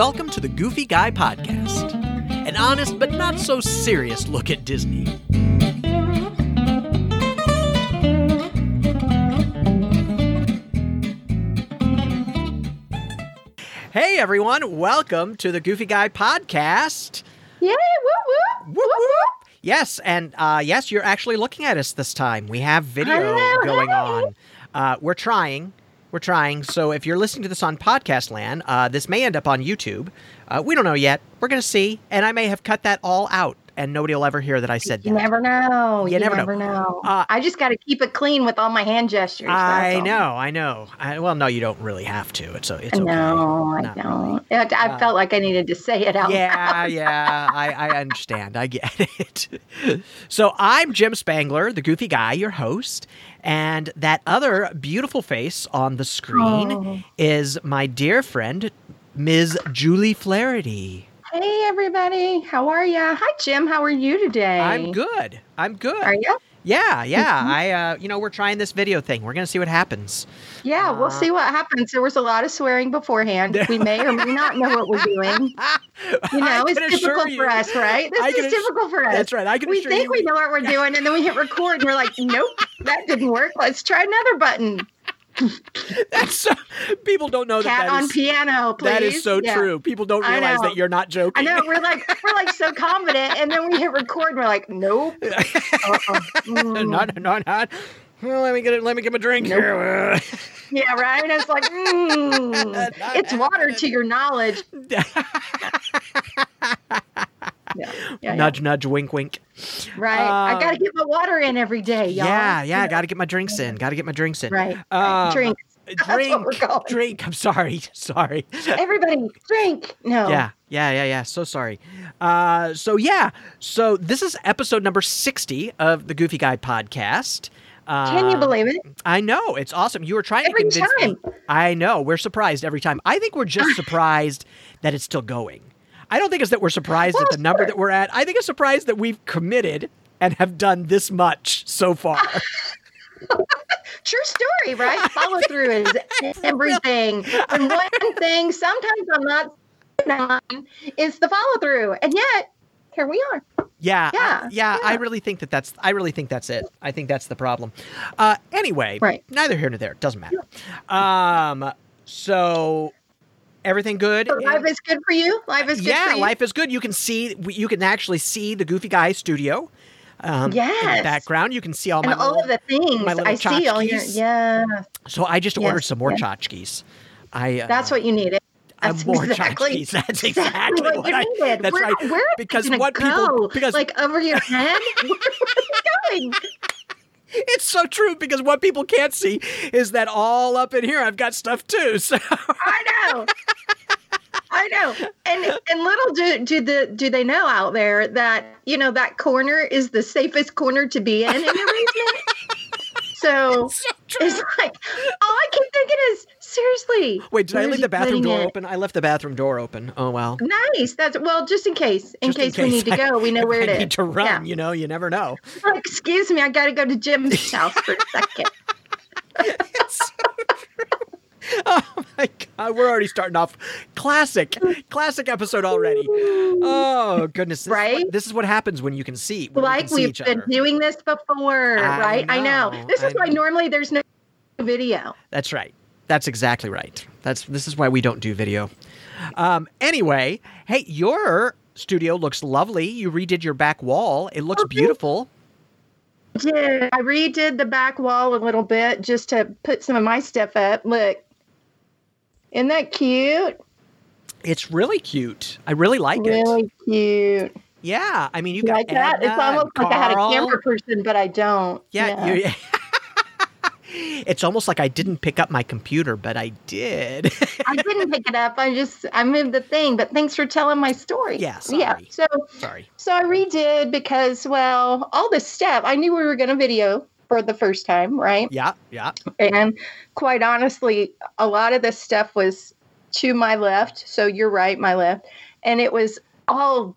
welcome to the Goofy Guy Podcast, an honest but not so serious look at Disney. Hey everyone, welcome to the Goofy Guy Podcast. Yay! Whoop whoop! Whoop, whoop. Yes, and uh, yes, you're actually looking at us this time. We have video Hello, going on. Uh, we're trying. We're trying. So if you're listening to this on podcast land, uh, this may end up on YouTube. Uh, we don't know yet. We're going to see. And I may have cut that all out, and nobody will ever hear that I said You that. never know. You You, never know. never, know. Uh, I just got to keep it clean with all my hand gestures. I know. I know. I, well, no, you don't really have to. It's, it's okay. No, I Not don't. I, I Uh, felt like I needed to say it out yeah, loud. yeah, I, I understand. I get it. So I'm Jim Spangler, the goofy guy, your host. And that other beautiful face on the screen Oh. is my dear friend, Ms. Julie Flaherty. Hey, everybody. How are you? Hi, Jim. How are you today? I'm good. I'm good. Are you? Yeah, yeah. Mhm. I, uh, you know, we're trying this video thing. We're gonna see what happens. Yeah, Uh, we'll see what happens. There was a lot of swearing beforehand. We may or may not know what we're doing. You know, it's typical for us, right? This is ass- typical for us. That's right. I can we think you. we know what we're doing, and then we hit record, and we're like, "Nope, that didn't work. Let's try another button." That's so, people don't know that. Cat that on is- piano, please. That is so Yeah. true. People don't realize that you're not joking. I know we're like we're like so confident, and then we hit record, and we're like, "Nope." Mm. no, no, no, not. Well, let me get it. Let me get my drink here. Yeah, right. It's like, mm, it's water to your knowledge. Yeah, yeah, nudge, nudge, wink, wink. right. I Um, got to get my water in every day, y'all. Yeah, yeah. I Got to get my drinks in. Got to get my drinks in. Right. Um, right. Drink. Drink. we're calling it. Drink. I'm sorry. Sorry. Everybody, drink. No. Yeah, yeah, yeah, yeah. So sorry. Uh, so yeah. So this is episode number sixty of the Goofy Guy podcast. Uh, Can you believe it? I know it's awesome. You were trying Every to convince me. time. I know we're surprised every time. I think we're just surprised that it's still going. I don't think it's that we're surprised at Well, the number that we're at. I think it's surprised that we've committed and have done this much so far. True story, right? Follow through is everything. And one thing, sometimes I'm not on, is the follow through. And yet, here we are. yeah, I- Yeah, yeah, I really think that that's. I really think that's it. I think that's the problem. Uh, anyway, Right. Neither here nor there. Doesn't matter. Um, so everything good. So life is good for you? Life is good yeah, for you? life is good. You can see, you can actually see the Goofy Guy studio. Um, in the Yes. background, you can see all my and all little- of the things my I see all your yeah. So I just ordered some more yes. tchotchkes. I uh, That's what you needed. That's more exactly, tchotchkes. That's exactly what, what you I- needed. that's where, right. Where Because what people- go? because- like over your head? where are you going? It's so true because what people can't see is that all up in here I've got stuff too. So I know. I know. And and little do do the do they know out there that you know that corner is the safest corner to be in in your basement. So so it's like all I keep thinking is seriously. Wait, did I leave the bathroom door it? open? I left the bathroom door open. Oh well. Nice. That's well, just in case, in, Just case, we need to go, we know where I it is. need to run. Yeah. You know, you never know. Oh, excuse me, I got to go to Jim's house for a second. It's so true. Oh my god, we're already starting off classic, classic episode already. Oh goodness, this Is Right? what, this is what happens when you can see. like we've each been other. doing this before, I right? I know. know, This is I why know. normally there's no video. That's right. That's exactly right. That's this is why we don't do video. Um, anyway, hey, your studio looks lovely. You redid your back wall. It looks Okay. beautiful. Yeah, I redid the back wall a little bit just to put some of my stuff up. Look, isn't that cute? It's really cute. I really like it. really cute. Yeah, I mean, you You got like that? It's almost like I had a camera person, but I don't. Yeah, you it's almost like I didn't pick up my computer, but I did. I didn't pick it up. I just I moved the thing. But thanks for telling my story. Yeah, Yeah. So Sorry. so I redid because well, all this stuff I knew we were going to video for the first time, right? Yeah, yeah. And quite honestly, a lot of this stuff was to my left. So you're right, my left. And it was all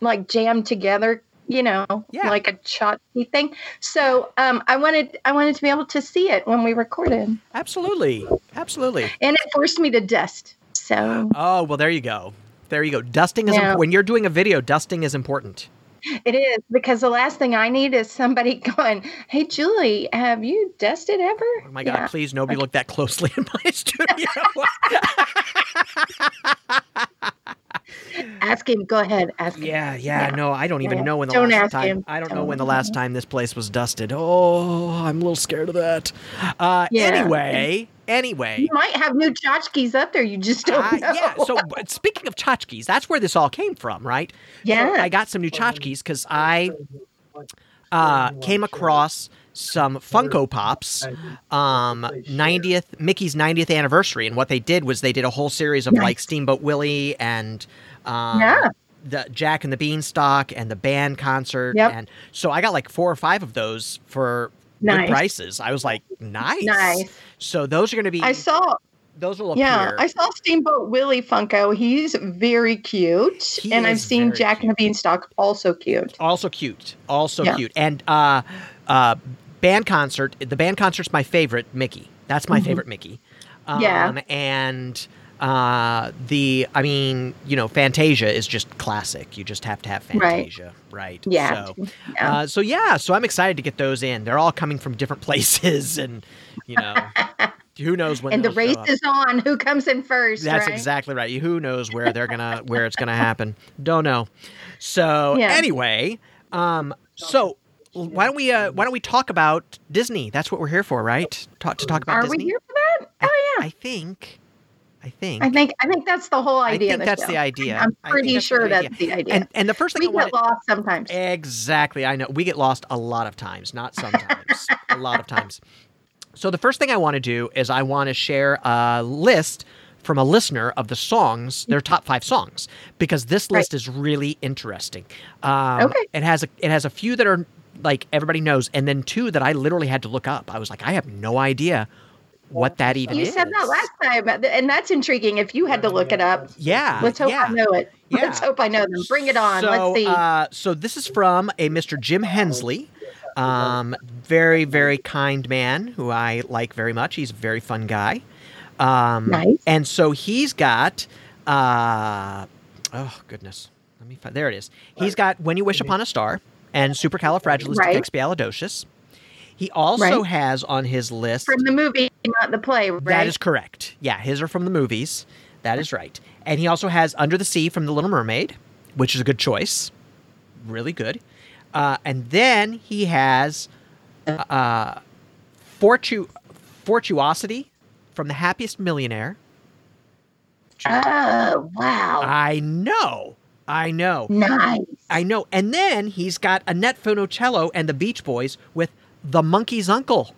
like jammed together, you know, Yeah. like a tchotchke thing. So um, I wanted I wanted to be able to see it when we recorded. Absolutely. Absolutely. And it forced me to dust. So Oh, well, there you go. There you go. Dusting is Yeah. imp- when you're doing a video. Dusting is important. It is because the last thing I need is somebody going, "Hey, Julie, have you dusted ever?" Oh my God! Yeah. Please, nobody look that closely in my studio. Ask him. Go ahead. Ask him. yeah, yeah. Yeah. No, I don't even Yeah. know when the Don't last ask time. him. I don't know Don't. when the last time this place was dusted. Oh, I'm a little scared of that. Uh, Yeah. Anyway, anyway. You might have new tchotchkes up there. You just don't Uh, know. yeah. So but speaking of tchotchkes, that's where this all came from, right? So Yeah. I got some new tchotchkes because I uh, came across some Funko Pops, um, 90th Mickey's 90th anniversary, and what they did was they did a whole series of like Steamboat Willie and um, Yeah. the Jack and the Beanstalk and the band concert, Yep. and so I got like four or five of those for good Nice. prices. I was like, nice, Nice. So those are going to be I saw. those will appear. Yeah. I saw Steamboat Willie Funko. He's very cute, He and I've seen Jack and the. Beanstalk also cute. also cute also Yeah. cute and uh uh band concert the band concert's my favorite mickey that's my Mhm. favorite mickey um Yeah. and uh the i mean you know fantasia is just classic you just have to have fantasia right, Yeah. so Yeah. uh, so yeah so i'm excited to get those in they're all coming from different places and you know who knows when and the race is on. Who comes in first? That's right? exactly right. Who knows where they're gonna where it's gonna happen? Don't know. So Yeah. anyway, um, so why don't we uh, why don't we talk about Disney? That's what we're here for, right? Talk to talk about Are Disney. we here for that? Oh yeah. I think. I think. I think I think that's the whole idea. I think the that's show. the idea. I'm pretty that's sure idea. that's the idea. And and the first thing we I wanted, get lost sometimes. Exactly. I know. We get lost a lot of times, not sometimes. a lot of times. So the first thing I want to do is I want to share a list from a listener of the songs, their top five songs, because this Right. list is really interesting. Um, Okay. It has a it has a few that are like everybody knows, and then two that I literally had to look up. I was like, I have no idea what that even is. You is. said that last time, and that's intriguing. If you had to look it up, Yeah. let's hope yeah. I know it. Yeah. Let's hope I know them. Bring it on. So, let's see. Uh, so this is from a Mr. Jim Hensley, um, very very kind man who I like very much. He's a very fun guy. Um, Nice. And so he's got, uh, oh goodness, let me find. There it is. He's got "When You Wish Upon a Star" and "Supercalifragilisticexpialidocious." He also Right. has on his list. From the movie, not the play, right? That is correct. Yeah, his are from the movies. That is right. And he also has Under the Sea from The Little Mermaid, which is a good choice. Really good. Uh, and then he has uh, Fortu- Fortuosity from The Happiest Millionaire. Oh, wow. I know. I know. nice. I know. And then he's got Annette Funicello and the Beach Boys with The Monkey's Uncle.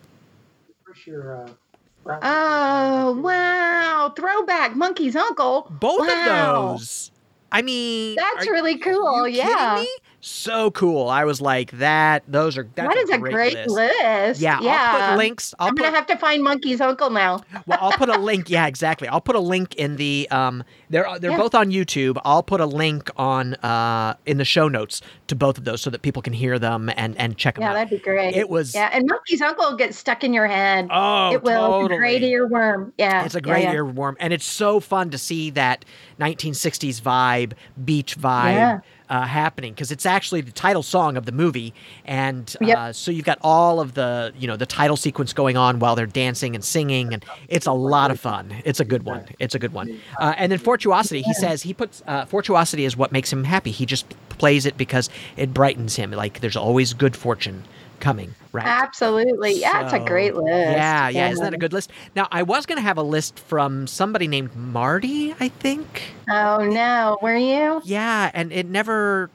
Oh, wow. Throwback Monkey's Uncle. Both Wow. of those. I mean, That's are really cool. you kidding Yeah. So cool. I was like, that. Those are. That's That is a great, list. list. Yeah, yeah. I'll put links. I'll I'm gonna have to find Monkey's uncle now. well, I'll put a link. Yeah, exactly. I'll put a link in the. Um, they're they're Yeah. both on YouTube. I'll put a link on uh in the show notes to both of those so that people can hear them and and check them out. Yeah, out. that'd be great. It was. yeah, and Monkey's uncle gets stuck in your head. Oh, it will. totally. It's a great earworm. Yeah, It's a great yeah. earworm, and it's so fun to see that 1960s vibe, beach vibe Yeah. Uh, happening because it's actually the title song of the movie, and uh, Yep. so you've got all of the you know the title sequence going on while they're dancing and singing, and it's a lot of fun. It's a good one. It's a good one. Uh, and then Fortuosity, he says he puts uh, Fortuosity is what makes him happy. He just plays it because it brightens him. Like there's always good fortune coming, right? Absolutely. Yeah, it's a great list. Yeah, yeah. Isn't that a good list? Now, I was going to have a list from somebody named Marty, I think. Oh no, were you? Yeah, and it never,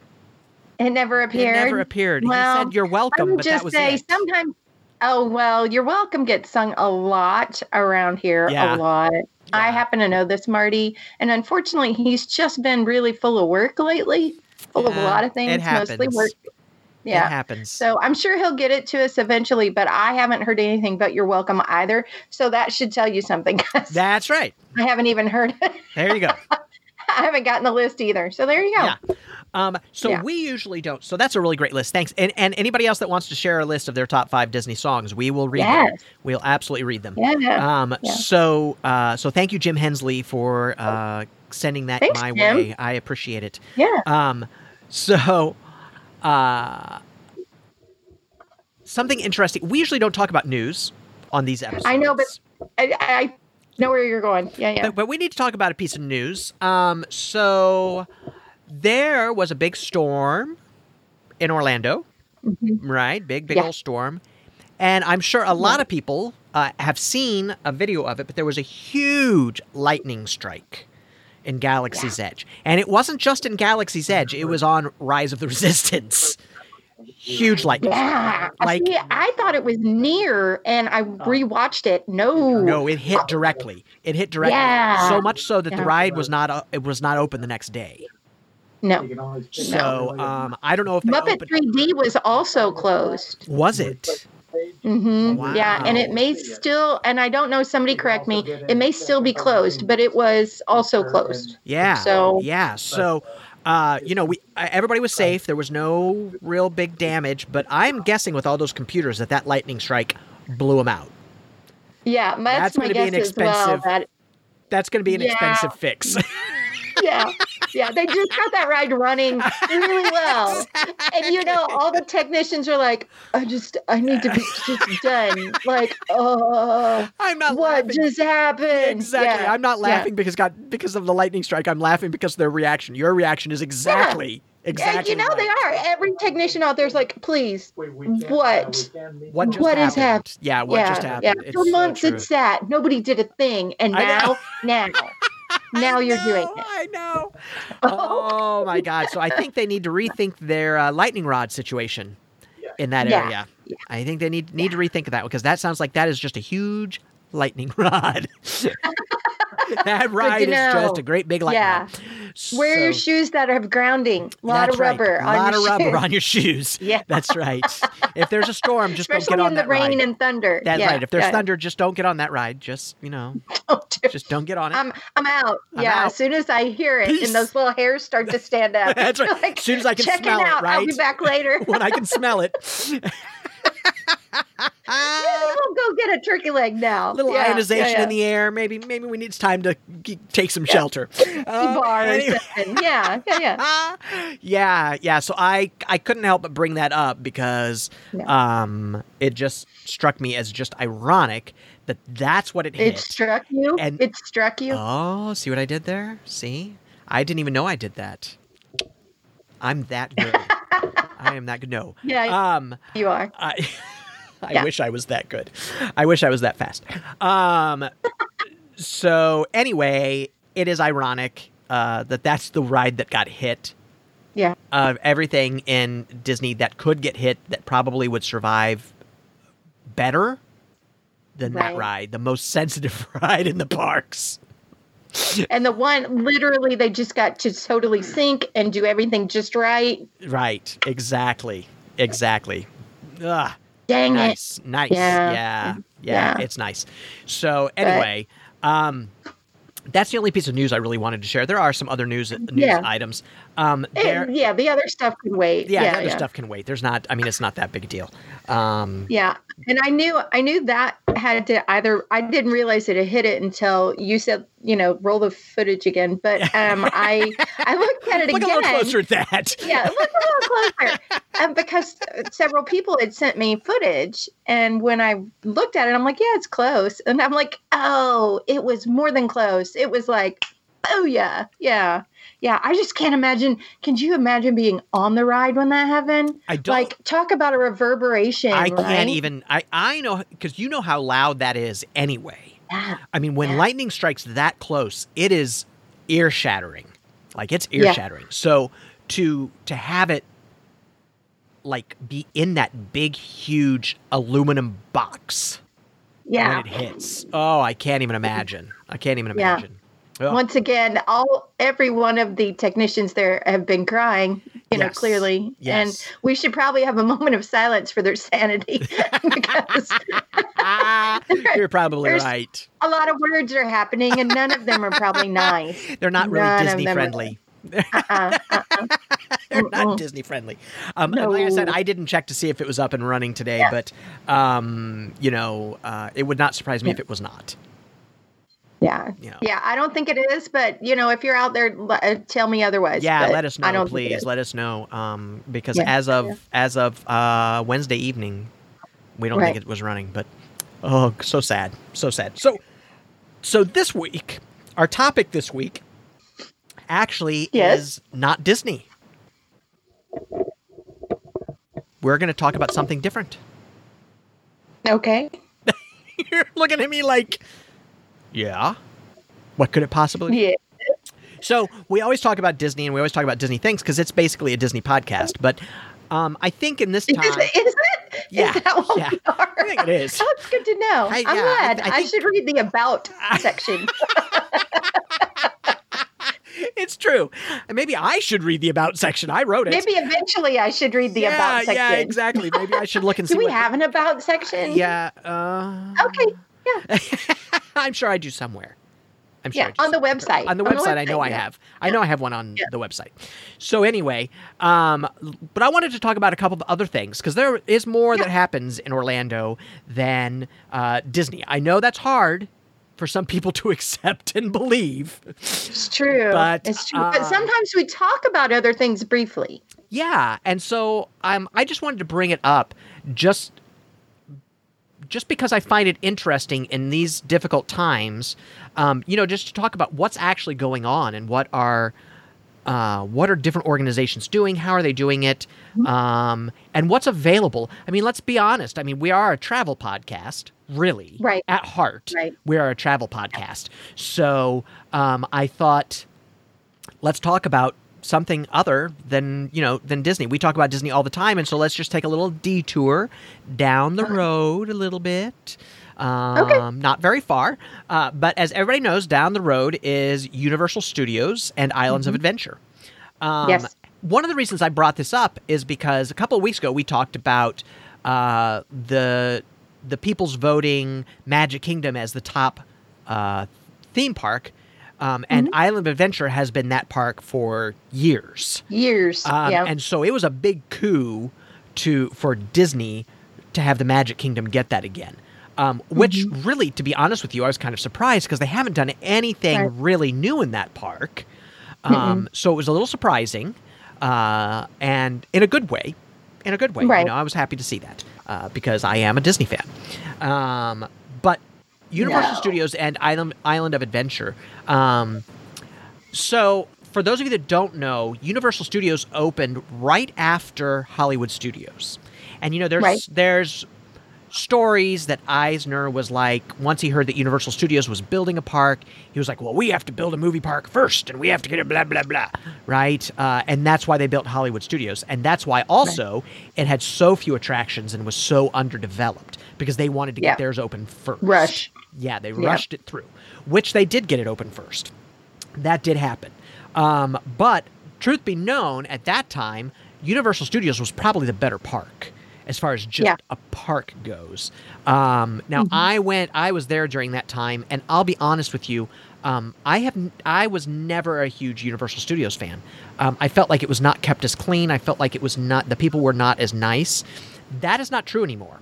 It never appeared. it never appeared. Well, he said, "You're I welcome," would but just that was say it. sometimes. Oh well, you're welcome gets sung a lot around here. Yeah. A lot. I happen to know this Marty, and unfortunately, he's just been really full of work lately. Full of a lot of things, mostly happens. Work. It Yeah. happens. So I'm sure he'll get it to us eventually, but I haven't heard anything but you're welcome either. So that should tell you something. That's right. I haven't even heard it. There you go. I haven't gotten the list either. So there you go. Yeah. Um, so Yeah. we usually don't. So that's a really great list. Thanks. And and anybody else that wants to share a list of their top five Disney songs, we will read them. Yes. We'll absolutely read them. Yeah. Um, Yeah. so, uh, so thank you, Jim Hensley, for uh, sending that Thanks, my Jim. way. I appreciate it. Yeah. Um, so, uh, something interesting. We usually don't talk about news on these episodes. I know, but I, I know where you're going. Yeah, yeah. but, but we need to talk about a piece of news. Um, so there was a big storm in Orlando, right? Big, big Yeah. old storm. And I'm sure a lot of people uh, have seen a video of it, but there was a huge lightning strike in Galaxy's Edge. And it wasn't just in Galaxy's Edge, it was on Rise of the Resistance. Huge lightning. Yeah. Like- See, I thought it was near and I rewatched it. No. No, it hit directly. It hit directly. Yeah. So much so that the ride was not uh, it was not open the next day. No. So um, I don't know if they Muppet opened. 3D was also closed. Was it? Hmm Wow. Yeah, and it may still, and I don't know, somebody correct me, it may still be closed, but it was also closed. Yeah. So- yeah. So, uh, you know, we uh, everybody was safe. There was no real big damage, but I'm guessing with all those computers that that lightning strike blew them out. Yeah, That's that's, my gonna be guess an as well. expensive- That, That's going to be an Yeah. expensive fix. yeah, yeah, they just got that ride running really well. And you know, all the technicians are like, I just, I need to be just done. Like, oh, I'm not what laughing. just happened? Exactly. Yeah, I'm not yeah. laughing because God because of the lightning strike. I'm laughing because of their reaction. Your reaction is exactly Yeah, exactly. you know they are. Every technician out there's like, please, what? What just What happened? has happened? Yeah, what yeah, just happened? yeah. For so months true. it's sat. Nobody did a thing, and now, now, now I you're know, doing it. I know. Oh my God! So I think they need to rethink their uh, lightning rod situation in that Yeah. area. I think they need need to rethink that because that sounds like that is just a huge lightning rod. that ride is know. just a great big lightning Yeah. rod. Wear your shoes that have grounding. A lot of rubber right. on lot your of rubber shoes. on your shoes. Yeah. That's right. If there's a storm, just Especially don't get on in the that rain ride. and thunder. That's yeah, right. If there's yeah. thunder, just don't get on that ride. Just you know, Don't do- just don't get on it. I'm I'm out. I'm yeah, out. as soon as I hear it Peace. and those little hairs start to stand up. That's right. like, As soon as I can checking smell it, Check it out. I'll be back later. when I can smell it. We'll go get a turkey leg now. A little Yeah, ionization yeah, yeah. in the air. Maybe maybe we need it's time to g- take some shelter. Bar anyway- Yeah, yeah, yeah. yeah, yeah. So I I couldn't help but bring that up because um it just struck me as just ironic that that's what it hit. It struck you. And- it struck you. Oh, see what I did there? See? I didn't even know I did that. I'm that good. I am that good. No. yeah, Um you are. I I Yeah. wish I was that good. I wish I was that fast. Um so anyway, it is ironic uh, that that's the ride that got hit Yeah. of everything in Disney that could get hit that probably would survive better than that ride, the most sensitive ride in the parks. And the one, literally, they just got to totally sync and do everything just right. Right, exactly. Exactly. Ugh, Dang it. nice. Nice. Yeah. Yeah. yeah. Yeah. It's nice. So anyway, um that's the only piece of news I really wanted to share. There are some other news news Yeah. items. Um Eh, there yeah, the other stuff can wait. yeah, yeah, the other yeah. stuff can wait. There's not I mean it's not that big a deal. Um Yeah, and I knew I knew that had to either I didn't realize it had hit it until you said you know roll the footage again, but um I I looked at it look again. a little closer at that. Yeah, look a little closer, because several people had sent me footage, and when I looked at it, I'm like, yeah, it's close, and I'm like, oh, it was more than close. It was like, oh yeah, yeah. Yeah, I just can't imagine. Can you imagine being on the ride when that happened? I don't Like, talk about a reverberation. I can't even I I know cuz you know how loud that is anyway. Yeah. I mean, when Yeah. lightning strikes that close, it is ear shattering. Like it's ear Yeah. shattering. So to to have it like be in that big, huge aluminum box Yeah. when it hits. Oh, I can't even imagine. I can't even Yeah. imagine. Oh, Once again, all every one of the technicians there have been crying, you know, clearly. Yes. And we should probably have a moment of silence for their sanity because you're probably right. a lot of words are happening and none of them are probably nice. They're not really None Disney are- friendly. Uh-uh, uh-uh. They're not Mm-mm. Disney friendly. Um, and Like I said, I didn't check to see if it was up and running today, Yeah. but um, you know, uh, it would not surprise me Yeah. if it was not. Yeah. You know. Yeah, I don't think it is, but you know, if you're out there, l- uh, tell me otherwise. Yeah, let us I know, don't please. Let us know, um, because Yeah, as of yeah. as of uh, Wednesday evening, we don't think it was running. But oh, so sad, so sad. So, so this week, our topic this week actually Yes. is not Disney. We're going to talk about something different. Okay. You're looking at me like, yeah. What could it possibly? Be? Yeah. So we always talk about Disney, and we always talk about Disney things because it's basically a Disney podcast. But um, I think in this Is, time, it- is it? Yeah, Is that what yeah. we are? I think it is. Oh, it's good to know. I- I, am yeah, glad. I I, think- should read the about section. it's true. And maybe I should read the about section. I wrote it. Maybe eventually I should read the yeah, about section. yeah, exactly. Maybe I should look and see. Do we what have an about section? Yeah. Uh, Okay. Yeah. I'm sure I do somewhere. I'm sure Yeah, on the website. On the On the website, I know website, I yeah. have. I know I have one on Yeah. the website. So anyway, um, but I wanted to talk about a couple of other things because there is more that happens in Orlando than uh, Disney. I know that's hard for some people to accept and believe. It's true. But, it's true. uh, but sometimes we talk about other things briefly. Yeah, and so um, I just wanted to bring it up just just because I find it interesting in these difficult times. Um, you know, just to talk about what's actually going on and what are uh, what are different organizations doing? How are they doing it? Um, and what's available? I mean, let's be honest. I mean, we are a travel podcast, really, Right. At heart, Right. we are a travel podcast. So um, I thought let's talk about something other than you know than Disney. We talk about Disney all the time, and so let's just take a little detour down the road a little bit. Um, Not very far, uh, but as everybody knows, down the road is Universal Studios and Islands of Adventure. Um, Yes. One of the reasons I brought this up is because a couple of weeks ago we talked about uh, the the people's voting Magic Kingdom as the top uh, theme park, um, and Island of Adventure has been that park for years. Years. Um, yeah. And so it was a big coup to for Disney to have the Magic Kingdom get that again. Um, which really, to be honest with you, I was kind of surprised because they haven't done anything Right. really new in that park. Um, so it was a little surprising, uh, and in a good way. In a good way, you Right. know, I was happy to see that uh, because I am a Disney fan. Universal No. Studios and Island Island of Adventure. Um, so, for those of you that don't know, Universal Studios opened right after Hollywood Studios, and you know there's Right. there's stories that Eisner was like once he heard that Universal Studios was building a park, he was like, "Well, we have to build a movie park first, and we have to get it blah blah blah," right? Uh, and that's why they built Hollywood Studios, and that's why also it had so few attractions and was so underdeveloped because they wanted to Yeah. get theirs open first. Rush. Yeah, they Yeah. rushed it through, which they did get it open first. That did happen. Um, but truth be known, at that time, Universal Studios was probably the better park as far as just Yeah. a park goes. Um, now, I went, I was there during that time, and I'll be honest with you. Um, I have, I was never a huge Universal Studios fan. Um, I felt like it was not kept as clean. I felt like it was not, the people were not as nice. That is not true anymore.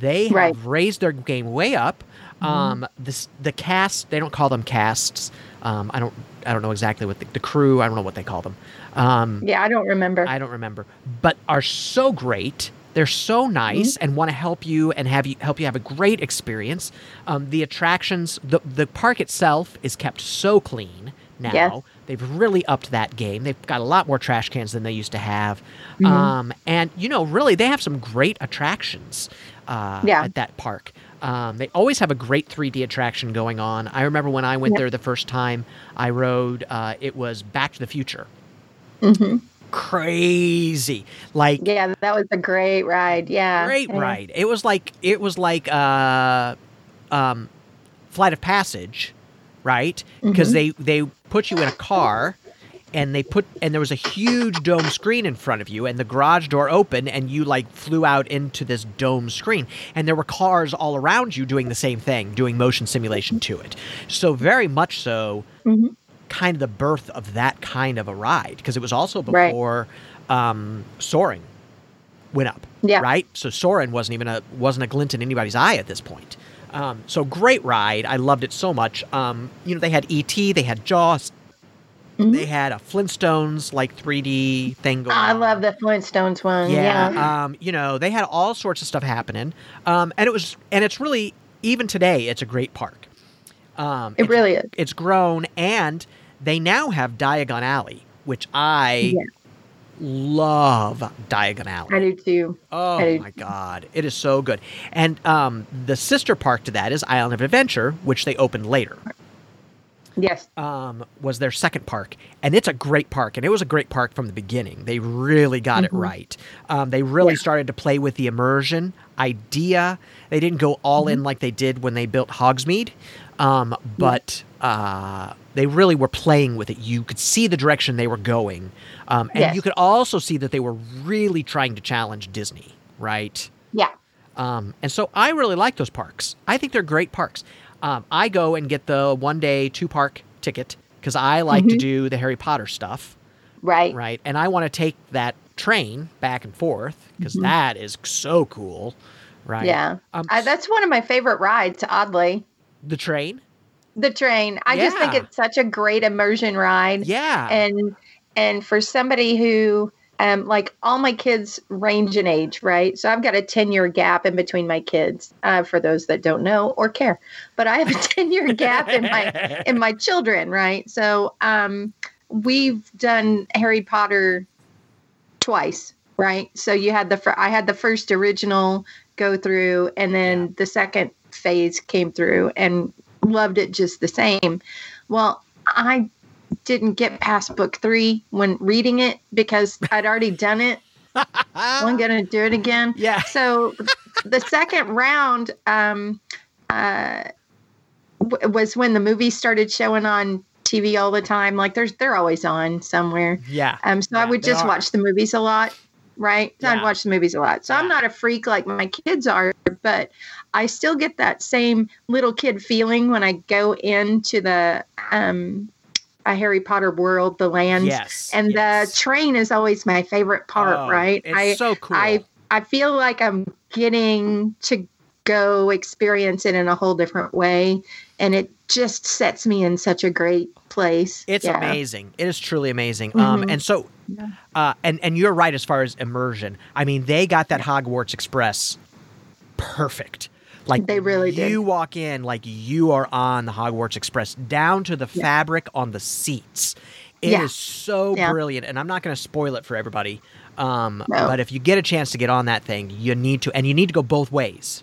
They have Right. Mm-hmm. raised their game way up. Um, this the cast they don't call them casts. Um, I don't I don't know exactly what the, the crew I don't know what they call them. Um, yeah, I don't remember. I don't remember, but are so great. They're so nice Mm-hmm. and want to help you and have you help you have a great experience. Um, the attractions, the the park itself is kept so clean now. Yes. They've really upped that game. They've got a lot more trash cans than they used to have, Mm-hmm. um, and you know, really, they have some great attractions uh, Yeah. at that park. Um, they always have a great 3D attraction going on. I remember when I went Yep. there the first time I rode. Uh, it was Back to the Future hmm crazy like Yeah, that was a great ride. Yeah. great yeah. ride it was like it was like uh um flight of passage right because they they put you in a car and they put and there was a huge dome screen in front of you and the garage door opened and you like flew out into this dome screen and there were cars all around you doing the same thing doing motion simulation to it so very much so Mhm. kind of the birth of that kind of a ride because it was also Right. before um, soaring went up Yeah. right so soaring wasn't even a wasn't a glint in anybody's eye at this point Um, so great ride. I loved it so much. Um, you know, they had ET, they had Jaws, Mhm. they had a Flintstones like 3D thing going. I on. love the Flintstones one. Yeah. Yeah. Um, you know, they had all sorts of stuff happening. Um, and it was, and it's really even today, it's a great park. Um, it really is. it's grown, and they now have Diagon Alley, which I Yeah. love. Diagon Alley. I do too. Oh I- my god, it is so good. And um, the sister park to that is Island of Adventure, which they opened later. Yes. Um, was their second park, and it's a great park, and it was a great park from the beginning. They really got it Mhm. right. Um, they really Yeah. started to play with the immersion idea. They didn't go all Mm-hmm. in like they did when they built Hogsmeade, um, but uh, they really were playing with it. You could see the direction they were going, um, and Yes. you could also see that they were really trying to challenge Disney, right? Yeah. Um, and so I really like those parks. I think they're great parks. Um, I go and get the one day, two park ticket because I like to Mhm. do the Harry Potter stuff, Right. right? And I want to take that train back and forth because Mhm. is so cool, right? Yeah. Um, I, that's one of my favorite rides, oddly. the train. The train. I just think it's such a great immersion ride. Yeah. And and for somebody who um like all my kids range in age, right? So I've got a 10 year gap in between my kids, uh, for those that don't know or care. But I have a 10 year gap in my in my children, right? So um we've done Harry Potter twice, right? So you had the fir- I had the first original go through and then the second phase came through and loved it just the same. Well, I didn't get past book 3 when reading it because I'd already done it. I'm going to do it again. yeah. So the second round um, uh, w- was when the movies started showing on TV all the time. Like there's they're always on somewhere. Yeah. Um, so I would just are. watch the movies a lot, right? So Yeah. I'd watch the movies a lot. So I'm not a freak like my kids are, but I still get that same little kid feeling when I go into the um, a Harry Potter world, the land. Yes. And yes. the train is always my favorite part, Oh, right? It's I so cool. I I feel like I'm getting to go experience it in a whole different way, and it just sets me in such a great place. It's Yeah. amazing. It is truly amazing. Um, Mhm. and so, Yeah. uh, and and you're right as far as immersion. I mean, they got that Hogwarts Express perfect. Like They really did. You walk in like you are on the Hogwarts Express, down to the Yeah. fabric on the seats. It is Yeah. so Yeah. brilliant, and I'm not going to spoil it for everybody. Um, No. But if you get a chance to get on that thing, you need to, and you need to go both ways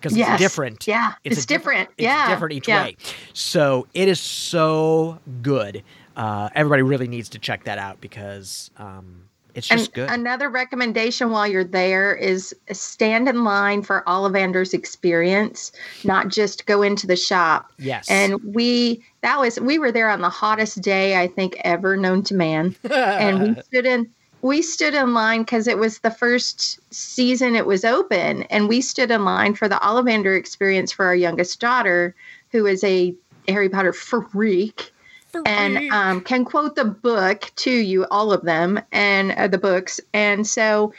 because Yes. it's different. Yeah, It's it's, a diff- different. It's yeah, different each yeah. way. So it is so good. Uh, everybody really needs to check that out because um, it's And good. another recommendation while you're there is stand in line for Ollivander's experience, not just go into the shop. yes. And we that was we were there on the hottest day I think ever known to man. and we stood in we stood in line because it was the first season it was open and we stood in line for the ollivander experience for our youngest daughter who is a harry potter freak and um, can quote the book to you all of them and uh, the books and so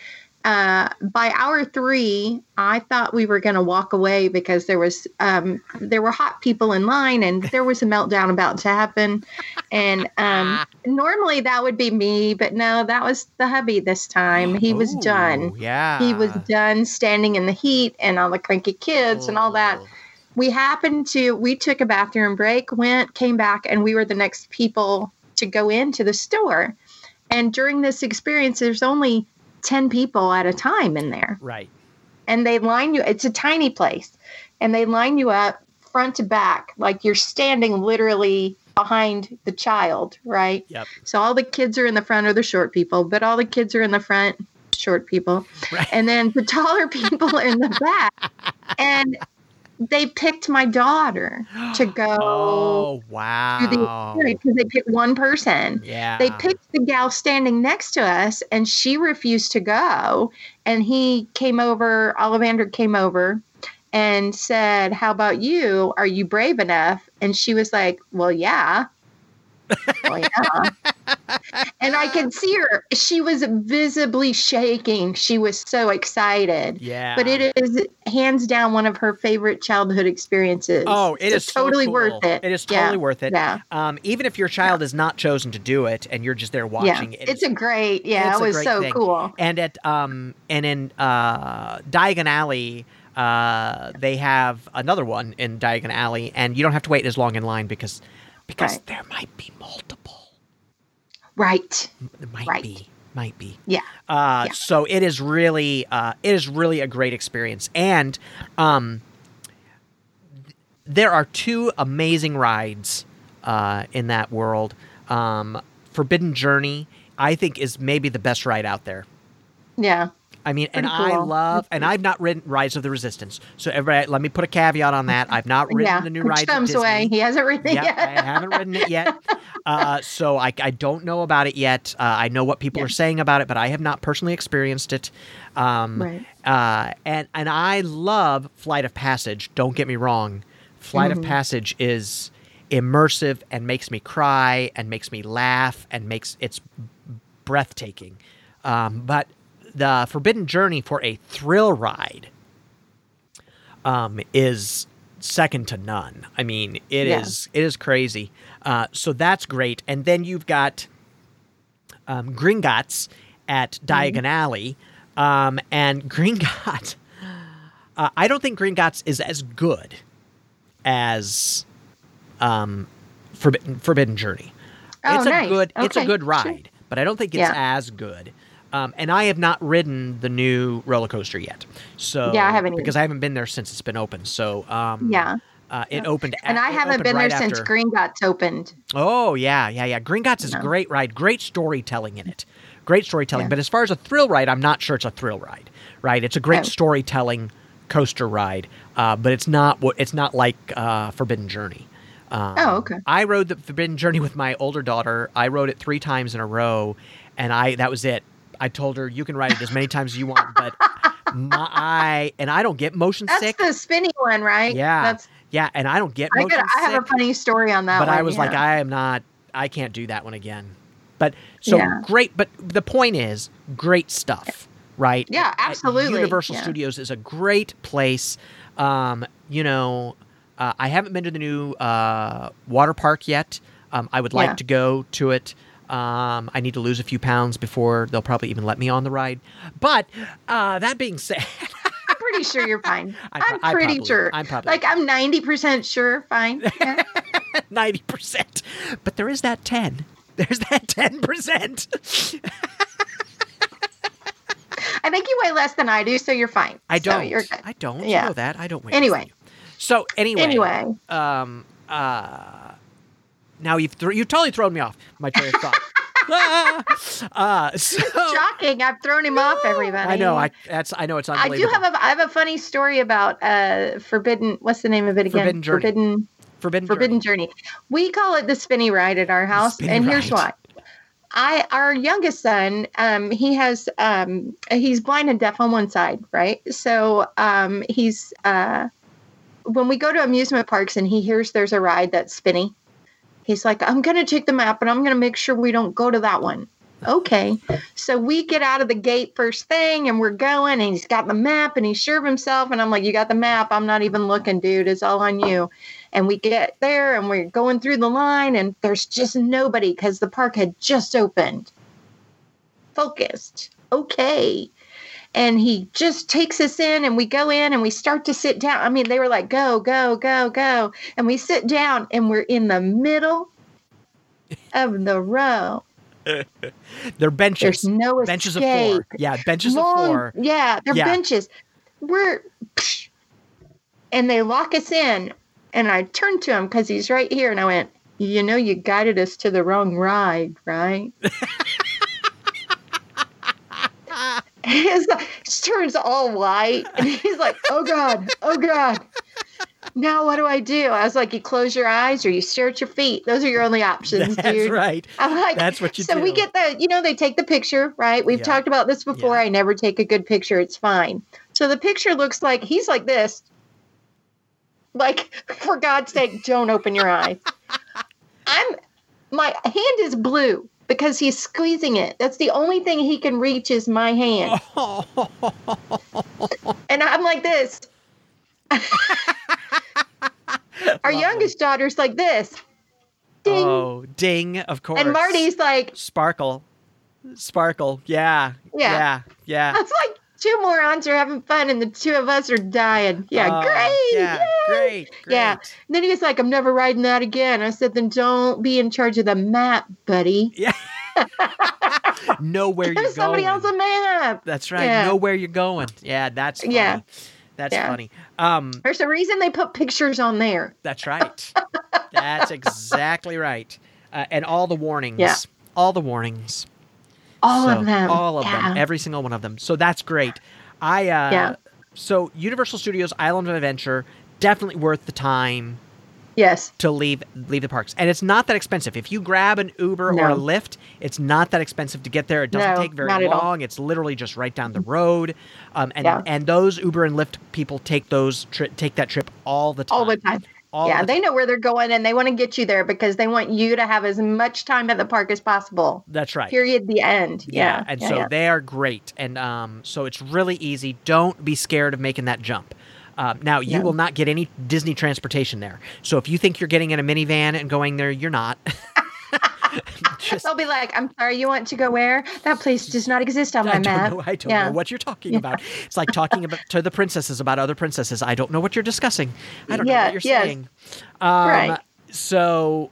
uh, by hour three, I thought we were going to walk away because there was um, there were hot people in line and there was a meltdown about to happen. And um, normally that would be me, but no, that was the hubby this time. He was Ooh, done. Yeah. He was done standing in the heat and all the cranky kids and all that. We happened to we took a bathroom break, went, came back, and we were the next people to go into the store. And during this experience, there's only 10 people at a time in there. Right. And they line you, it's a tiny place, and they line you up front to back, like you're standing literally behind the child, right? Yep. So all the kids are in the front are the short people, but all the kids are in the front, short people. Right. And then the taller people in the back. And they picked my daughter to go Oh wow. because they picked one person. Yeah. They picked the gal standing next to us, and she refused to go. And he came over, Ollivander came over and said, How about you? Are you brave enough? And she was like, Well, yeah. Well, yeah. and I could see her. She was visibly shaking. She was so excited. Yeah. But it is hands down one of her favorite childhood experiences. Oh, it So is so totally cool. worth it. It is Yeah. totally worth it. Yeah. Um, even if your child has not chosen to do it and you're just there watching, yeah. it it's is- a great. Yeah, it's it was so thing. cool. and at um and in uh Diagon Alley, uh they have another one in Diagon Alley, and you don't have to wait as long in line because because Right. there might be multiple. Right. There might Right. be, might be. Yeah. Uh, Yeah. So it is really, uh, it is really a great experience, and um, there are two amazing rides uh, in that world. Um, Forbidden Journey, I think, is maybe the best ride out there. Yeah. I mean, and Pretty I love, and I've not written Rise of the Resistance. So everybody, let me put a caveat on that. I've not written yeah. the new ride. at comes Disney. away. He hasn't written it Yeah, yet. I haven't written it yet. Uh, so I, I don't know about it yet. Uh, I know what people Yeah. are saying about it, but I have not personally experienced it. Um, Right. uh, and and I love Flight of Passage. Don't get me wrong. Flight Mm-hmm. of Passage is immersive and makes me cry and makes me laugh and makes it's breathtaking. Um, but the Forbidden Journey for a thrill ride um, is second to none. I mean, it is Yeah. it is crazy. Uh, so that's great. And then you've got um, Gringotts at Mm-hmm. Diagon Alley, um, and Gringotts. Uh, I don't think Gringotts is as good as um, Forbidden, Forbidden Journey. Oh, it's a nice. good it's a Okay, good sure. ride, but I don't think it's Yeah. as good. Um, and I have not ridden the new roller coaster yet. So Yeah, I haven't either. because I haven't been there since it's been open. So um, Yeah. uh, it opened. And I haven't been there right since after- Green Guts opened. Oh yeah, yeah, yeah. Gringotts is a great ride. Great storytelling in it. Great storytelling. Yeah. But as far as a thrill ride, I'm not sure it's a thrill ride. Right? It's a great Oh. storytelling coaster ride, uh, but it's not what it's not like uh, Forbidden Journey. Um, Oh, okay. I rode the Forbidden Journey with my older daughter. I rode it three times in a row, and I that was it. I told her you can ride it as many times as you want, but my I and I don't get motion That's sick. That's the spinny one, right? yeah, That's yeah, and I don't get I, motion got, I have a funny story on that but one. I was like. I am not. I can't do that one again. But so Yeah. great. But the point is, great stuff, right? Yeah, At- at absolutely, Universal yeah. Studios is a great place. Um, you know, uh, I haven't been to the new uh, water park yet. Um, I would like Yeah. to go to it. Um, I need to lose a few pounds before they'll probably even let me on the ride. But uh, that being said, I'm pretty sure you're fine. I pro- I pretty probably- sure. I'm probably- like I'm 90% sure. Fine. Yeah. ninety percent. But there is that ten. There's that ten percent. I think you weigh less than I do, so you're fine. I don't. you're good. I don't. Yeah. know that. I don't wait. Anyway. So anyway. Anyway. Um. Uh. Now you've thr you totally thrown me off my train of thought. Ah! uh, so, Shocking! I've thrown him off, everybody. I know. I that's. I know it's unbelievable. I do have a I have a funny story about uh forbidden. What's the name of it again? Forbidden Journey. Forbidden forbidden. Forbidden Journey. Journey. We call it the spinny ride at our house, and here's why. I our youngest son, um, he has um, he's blind and deaf on one side, right? So um, he's uh, when we go to amusement parks and he hears there's a ride that's spinny, he's like, "I'm gonna check the map and I'm gonna make sure we don't go to that one." Okay, so we get out of the gate first thing and we're going, and he's got the map and he's sure of himself, and I'm like, "You got the map? I'm not even looking, dude. It's all on you." And we get there and we're going through the line, and there's just nobody because the park had just opened. Focused. Okay. And he just takes us in, and we go in and we start to sit down. I mean, they were like, go, go, go, go. And we sit down, and we're in the middle of the row. They're benches. There's no benches of four. Yeah, benches Long- of four. Yeah, they're Yeah. benches. We're, and they lock us in. And I turned to him because he's right here, and I went, "You know, you guided us to the wrong ride, right?" his, turns all white, and he's like, "Oh God, oh God." Now what do I do? I was like, you close your eyes or you stare at your feet. Those are your only options, dude. That's dude. right. I'm like, That's what you so do. we get the, you know, they take the picture, right? We've Yeah. talked about this before. Yeah. I never take a good picture. It's fine. So the picture looks like he's like this. Like, for God's sake, don't open your eyes. I'm my hand is blue because he's squeezing it. That's the only thing he can reach is my hand. And I'm like this. Our youngest daughter's like this. Ding. Oh, ding, of course. and Marty's like, Sparkle. Sparkle. Yeah. Yeah. Yeah. Yeah. it's like two morons are having fun and the two of us are dying. Yeah, Oh, great. Yeah. Great. Great. Yeah. And then he was like, I'm never riding that again. I said, then don't be in charge of the map, buddy. Yeah. know where you're somebody going. else a map. That's right. Yeah. Know where you're going. Yeah, that's funny. Yeah. That's Yeah. funny. Um, There's a reason they put pictures on there. that's right. that's exactly right. Uh, and all the warnings. Yeah. All the warnings. All So, of them. All of yeah. them. Every single one of them. So that's great. I uh Yeah. so Universal Studios Island of Adventure definitely worth the time Yes. to leave leave the parks. And it's not that expensive. If you grab an Uber or a No. Lyft, it's not that expensive to get there. It doesn't No, take very not at all. long. It's literally just right down the road. Um, and Yeah. and those Uber and Lyft people take those tri- take that trip all the time. All the time. All yeah, the they know where they're going and they want to get you there because they want you to have as much time at the park as possible. That's right. Period. The end. Yeah, Yeah. and yeah, so yeah. they are great, and um, so it's really easy. Don't be scared of making that jump. Um, now you will not get any Disney transportation there. So if you think you're getting in a minivan and going there, you're not. Just, They'll be like, I'm sorry, you want to go where? That place does not exist on I my don't map. know. I don't Yeah. know what you're talking Yeah. about. It's like talking about to the princesses about other princesses. I don't know what you're discussing. I don't know what you're yes. saying. Um, Right. So,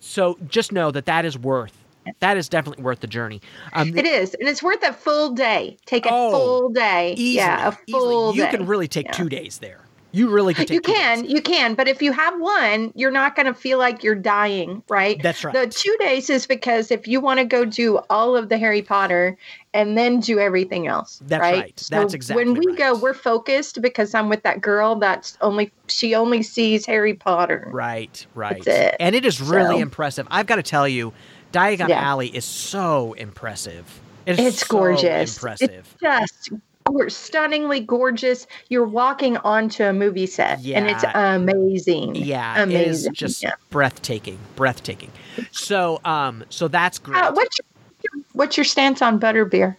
so just know that that is worth. That is definitely worth the journey. Um, It is, and it's worth a full day. Take a Oh, full day. easily, yeah, a full easily. You day. can really take Yeah. two days there. You really can take You two days. can, you can, but if you have one, you're not going to feel like you're dying, right? That's right. The two days is because if you want to go do all of the Harry Potter and then do everything else, That's right? right. That's exactly When we right. go, we're focused because I'm with that girl that's only she only sees Harry Potter. Right, right. it. And it is really So- impressive. I've got to tell you, Diagon Yeah. Alley is so impressive. It is It's so gorgeous. Impressive. Just gor- stunningly gorgeous. You're walking onto a movie set, and it's amazing. yeah, amazing. it is just Yeah. breathtaking, breathtaking. So, um, so that's great. Uh, what's your, what's your stance on butterbeer?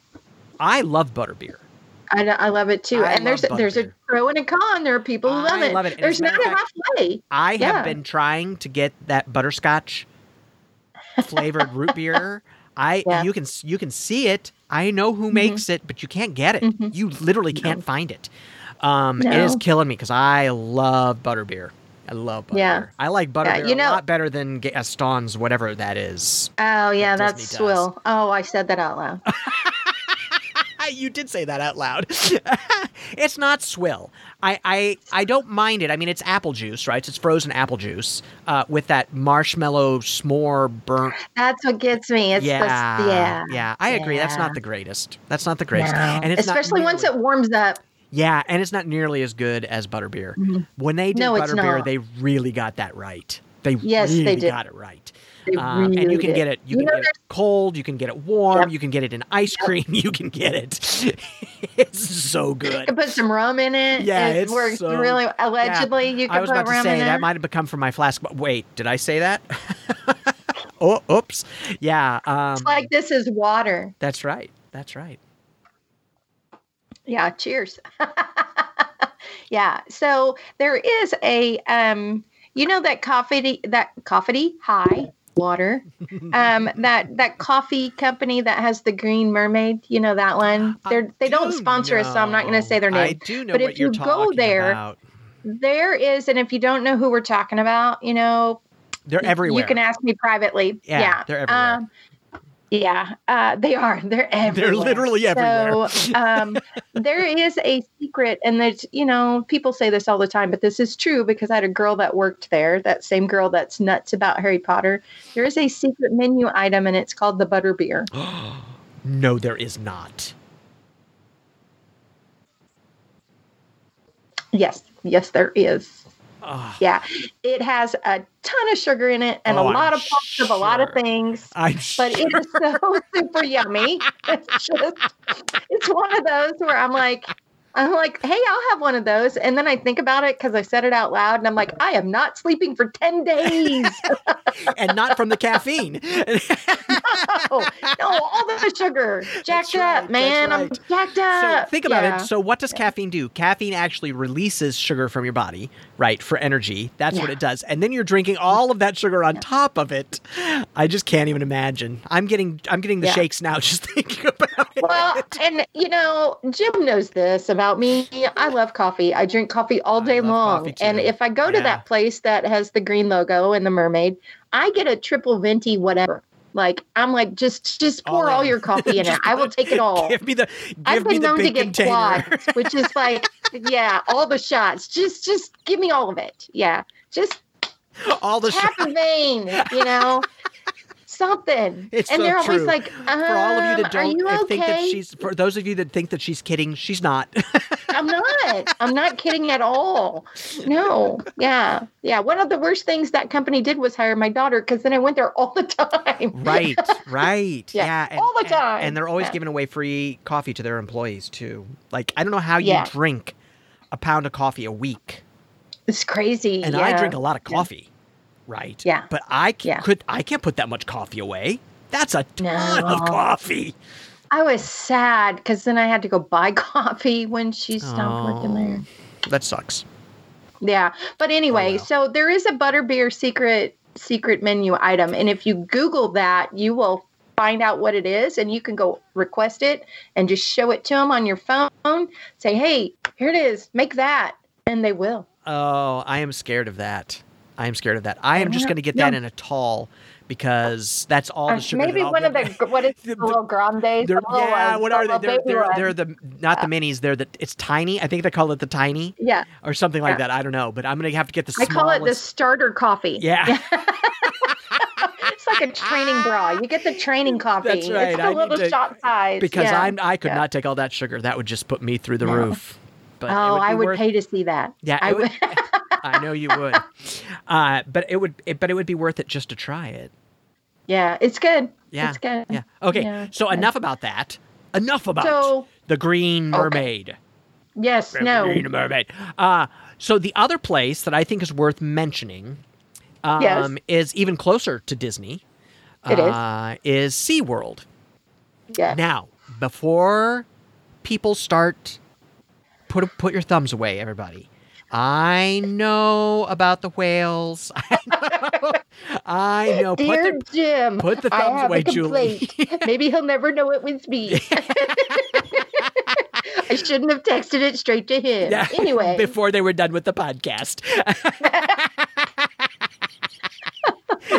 I love butterbeer. I, I love it too. I and there's there's a pro and a con. There are people who love I it. love it. And There's not a fact- halfway. I Yeah. have been trying to get that butterscotch flavored root beer. I Yeah. you can you can see it. I know who Mhm. makes it, but you can't get it. Mhm. You literally can't find it. Um, No. is killing me because I love butterbeer. I love butterbeer. Yeah. I like butterbeer you a know- lot better than Gaston's whatever that is. Oh yeah, Disney that's swill. Oh, I said that out loud. you did say that out loud. it's not swill. I, I I don't mind it. I mean, it's apple juice, right? It's frozen apple juice uh, with that marshmallow s'more burnt That's what gets me. It's yeah, the yeah. yeah. I agree. That's not the greatest. That's not the greatest. No. And it's not especially once it warms up. yeah, and it's not nearly as good as butterbeer. Mhm. When they did No, butterbeer, they really got that right. They Yes, they really did. got it right. Um, and you can did. get it. You, You can get it cold. You can get it warm. Yep. You can get it in ice cream. You can get it. it's so good. You can put some rum in it. Yeah, it works so- really. Allegedly, you can I was put about to rum say in that it. might have become from my flask. But wait, did I say that? oh, oops. Yeah. Um, It's like this is water. that's right. That's right. Yeah, cheers. yeah. So there is a um you know that coffee that coffee high water um that that coffee company that has the green mermaid you know that one they're they don't do sponsor us so i'm not going to say their name. I do know But if you go there, about. there is and if you don't know who we're talking about you know They're everywhere. you can ask me privately Yeah, yeah, they're everywhere. um, yeah uh, they are they're everywhere They're literally everywhere. so um, there is a secret, and there's you know people say this all the time, but this is true because I had a girl that worked there. That same girl that's nuts about Harry Potter. There is a secret menu item, and it's called the butterbeer. no, there is not. Yes, yes, there is. Ugh, Yeah, it has a ton of sugar in it and Oh, a I'm lot of puffs of a lot of things. I'm But sure. it is so super yummy. It's just, it's one of those where I'm like, I'm like, hey, I'll have one of those. And then I think about it because I said it out loud and I'm like, I am not sleeping for 10 days. and not from the caffeine. no, no, all the sugar. Jacked right, up, man. that's I'm right. jacked So up. think about Yeah. it. So what does caffeine do? Caffeine actually releases sugar from your body, right, for energy. That's what it does. And then you're drinking all of that sugar on top of it. I just can't even imagine. I'm getting I'm getting the Yeah. shakes now just thinking about it. Well, and you know, Jim knows this about me. I love coffee. I drink coffee all day long. And if I go to that place that has the green logo and the mermaid, I get a triple venti whatever. Like I'm like just just pour all, in. your coffee in it. I will take it all. Give me the give I've me been the known to get container. quads, which is like yeah, all the shots. Just just give me all of it. Yeah. Just all the half a vein, you know. Something. It's and so they're always true. like, um, for all of you that don't you okay? think that she's for those of you that think that she's kidding, she's not. I'm not. I'm not kidding at all. No. Yeah. Yeah. One of the worst things that company did was hire my daughter because then I went there all the time. right, right. Yeah, Yeah, and, all the time. And, they're always Yeah. giving away free coffee to their employees too. Like I don't know how you Yeah. drink a pound of coffee a week. It's crazy. And I drink a lot of coffee. Right? Yeah. But I c- Yeah. could I can't put that much coffee away. That's a ton of coffee. I was sad because then I had to go buy coffee when she stopped working there. Oh, that sucks. Yeah. But anyway, oh, well. so there is a butterbeer secret secret menu item. And if you Google that, you will find out what it is and you can go request it and just show it to them on your phone. Say, hey, here it is. Make that. And they will. Oh, I am scared of that. I am scared of that. I am just going to get Yeah. that in a tall because that's all Uh, the sugar. maybe one of the what is The- the, little grandes? The little yeah, ones, what the are they? They're, they're, they're the not the minis. They're the it's tiny. I think they call it the tiny yeah. or something like Yeah. that. I don't know, but I'm gonna have to get the I call it the starter coffee. Yeah. it's like a training bra. You get the training coffee. That's right. It's a little to- shot size. because yeah. I'm I could Yeah. not take all that sugar. That would just put me through the No. roof. But Oh, would I would worth- pay to see that. Yeah, I would-. I know you would. Uh, but it would. It, but it would be worth it just to try it. yeah, it's good. Yeah. It's good. Yeah. Okay. Yeah, So enough about that. Enough about So- the Green Okay. Mermaid. Yes. No. Green Mermaid. Uh, so the other place that I think is worth mentioning um, Yes. is even closer to Disney. It is. uh, is SeaWorld. Yeah. Now, before people start put put your thumbs away, everybody. I know about the whales. I know. I know. Put Dear the, Jim, put the thumbs away, Julie. Maybe he'll never know it was me. I shouldn't have texted it straight to him. Yeah, Anyway, before they were done with the podcast.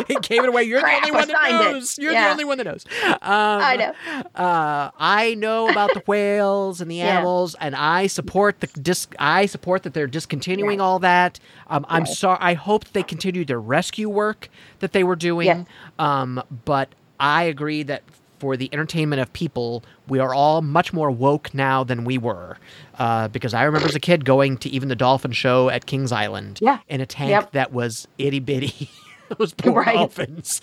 He gave it away. You're Crap, the only one that signed it. knows. You're the only one that knows. Um, I know. Uh, I know about the whales and the Yeah. animals, and I support the dis- I support that they're discontinuing Yeah. all that. Um, I'm sorry. I hope they continue their rescue work that they were doing. Yes. Um, but I agree that for the entertainment of people, we are all much more woke now than we were. Uh, because I remember as a kid going to even the dolphin show at Kings Island Yeah. in a tank Yep. that was itty bitty. Those poor Right. dolphins.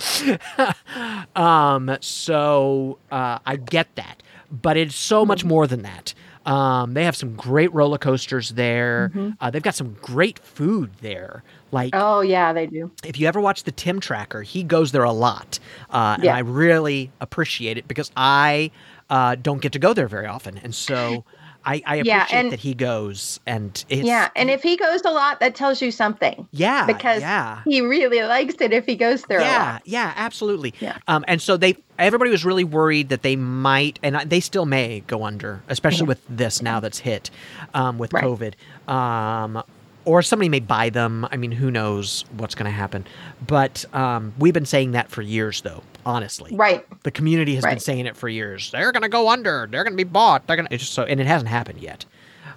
um, so uh, I get that, but it's so much Mm-hmm. more than that. Um, they have some great roller coasters there. Mm-hmm. Uh, they've got some great food there. Like oh yeah, they do. if you ever watch the Tim Tracker, he goes there a lot, uh, and I really appreciate it because I uh, don't get to go there very often, and so I, I appreciate Yeah, and- that he goes. And it's, yeah, and if he goes a lot, that tells you something. yeah, because yeah, he really likes it if he goes there a yeah, lot. yeah, absolutely. Yeah. Um, and so they, everybody was really worried that they might, and they still may go under, especially with this now that's hit, um, with Right. COVID. Um, or somebody may buy them. I mean, who knows what's going to happen? But um, we've been saying that for years, though. Honestly, Right. the community has been saying it for years. They're going to go under. They're going to be bought. They're going to so, and it hasn't happened yet.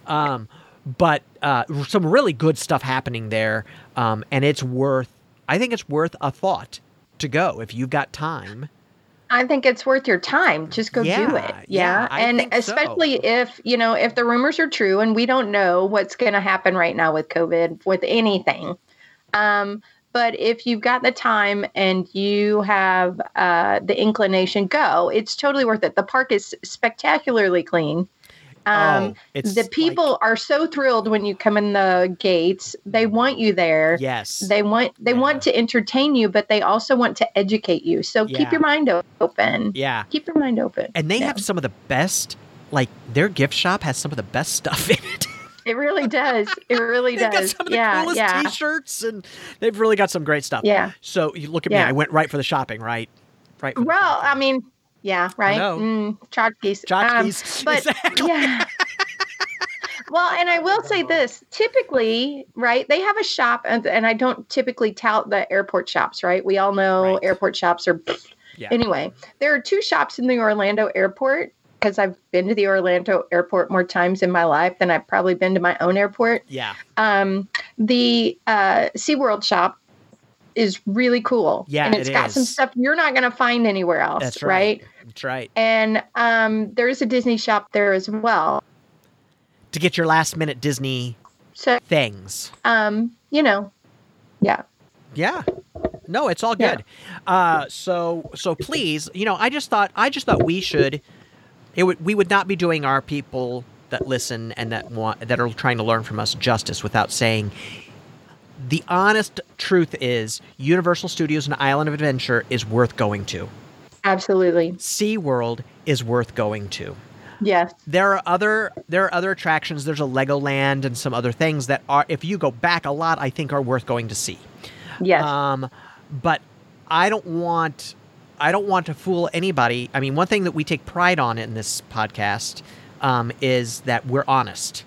Um, but uh, some really good stuff happening there, um, and it's worth. I think it's worth a thought to go if you've got time. I think it's worth your time. Just go do it. yeah, Yeah. And think so. especially if, you know, if the rumors are true and we don't know what's going to happen right now with COVID, with anything. Um, but if you've got the time and you have uh, the inclination, go. It's totally worth it. The park is spectacularly clean. Um, oh, the like- people are so thrilled when you come in the gates. They want you there. yes. They want they Yeah. want to entertain you, but they also want to educate you. So Yeah. keep your mind open. yeah. Keep your mind open. And they Yeah. have some of the best, like their gift shop has some of the best stuff in it. It really does. It really they've got does. some of the yeah, coolest yeah, T-shirts, and they've really got some great stuff. yeah. So you look at Yeah. me. I went right for the shopping, right? Right. Well. I mean, yeah, right. Mm, tchotchkes. Um, but Exactly. yeah. well, and I will say this: typically, right, they have a shop, and, and I don't typically tout the airport shops, right? We all know Right. airport shops are. Yeah. Anyway, there are two shops in the Orlando airport because I've been to the Orlando airport more times in my life than I've probably been to my own airport. Yeah. Um, the uh, SeaWorld shop is really cool. Yeah, and it's it got some stuff you're not going to find anywhere else, That's right? right. That's right. And um, there's a Disney shop there as well. To get your last minute Disney So, things. um, you know, yeah. Yeah. No, it's all Yeah. good. Uh, so so please, you know, I just thought I just thought we should it would we would not be doing our people that listen and that want that are trying to learn from us justice without saying the honest truth is Universal Studios and Island of Adventure is worth going to. Absolutely. SeaWorld is worth going to. Yes. There are other there are other attractions. There's a Legoland and some other things that are if you go back a lot, I think are worth going to see. Yes. Um, but I don't want I don't want to fool anybody. I mean, one thing that we take pride on in this podcast um, is that we're honest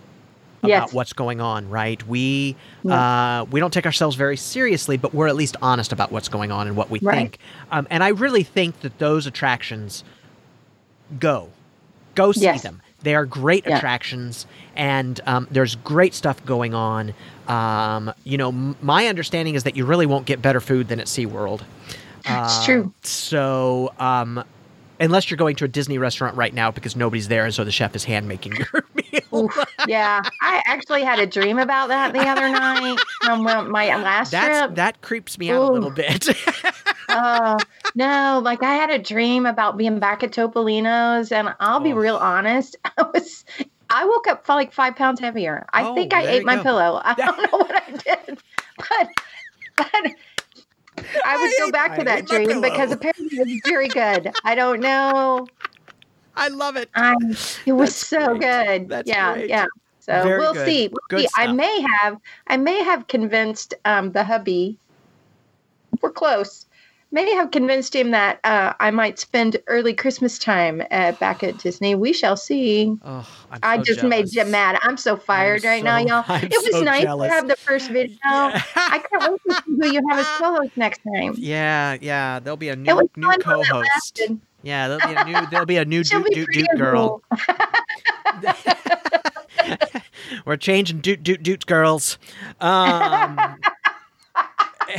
about Yes. what's going on. Right? We Yeah. uh, we don't take ourselves very seriously, but we're at least honest about what's going on and what we Right. think. Um, and I really think that those attractions go go see Yes. them. They are great Yeah. attractions, and um, there's great stuff going on. Um, you know, m- my understanding is that you really won't get better food than at SeaWorld. It's Uh, true. So, um, unless you're going to a Disney restaurant right now because nobody's there, and so the chef is hand making your meal. Oof. yeah. I actually had a dream about that the other night from uh, my last That's trip. that creeps me out a little bit. Oh no! Like I had a dream about being back at Topolino's, and I'll be Oh. real honest. I was, I woke up like five pounds heavier. I Oh, think I ate my go. pillow. I don't know what I did, but but I would I go back to that dream because apparently it was very good. I don't know. I love it. I it was That's so great. good. That's yeah, great. yeah. So Very we'll good. see. We'll see. I may have I may have convinced um, the hubby. We're close. May have convinced him that uh, I might spend early Christmas time uh, back at Disney. We shall see. Oh, I'm I so just made jealous. Jim mad. I'm so fired I'm right now, y'all. I'm it was so nice jealous. to have the first video. Yeah. I can't wait to see who you have as co-host next time. Yeah, yeah. There'll be a new new fun while it co-host. Yeah, there'll be a new there'll be a new be Doot pretty girl. We're changing Doot Doot Doot girls. Um,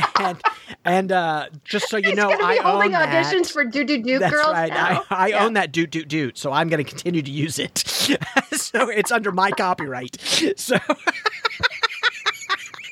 and and uh, just so you He's know, I holding own that. auditions for Doo Doo Doo That's Girls right. now. I, I Yeah. own that Doot Doot Doot, so I'm going to continue to use it. so it's under my copyright. So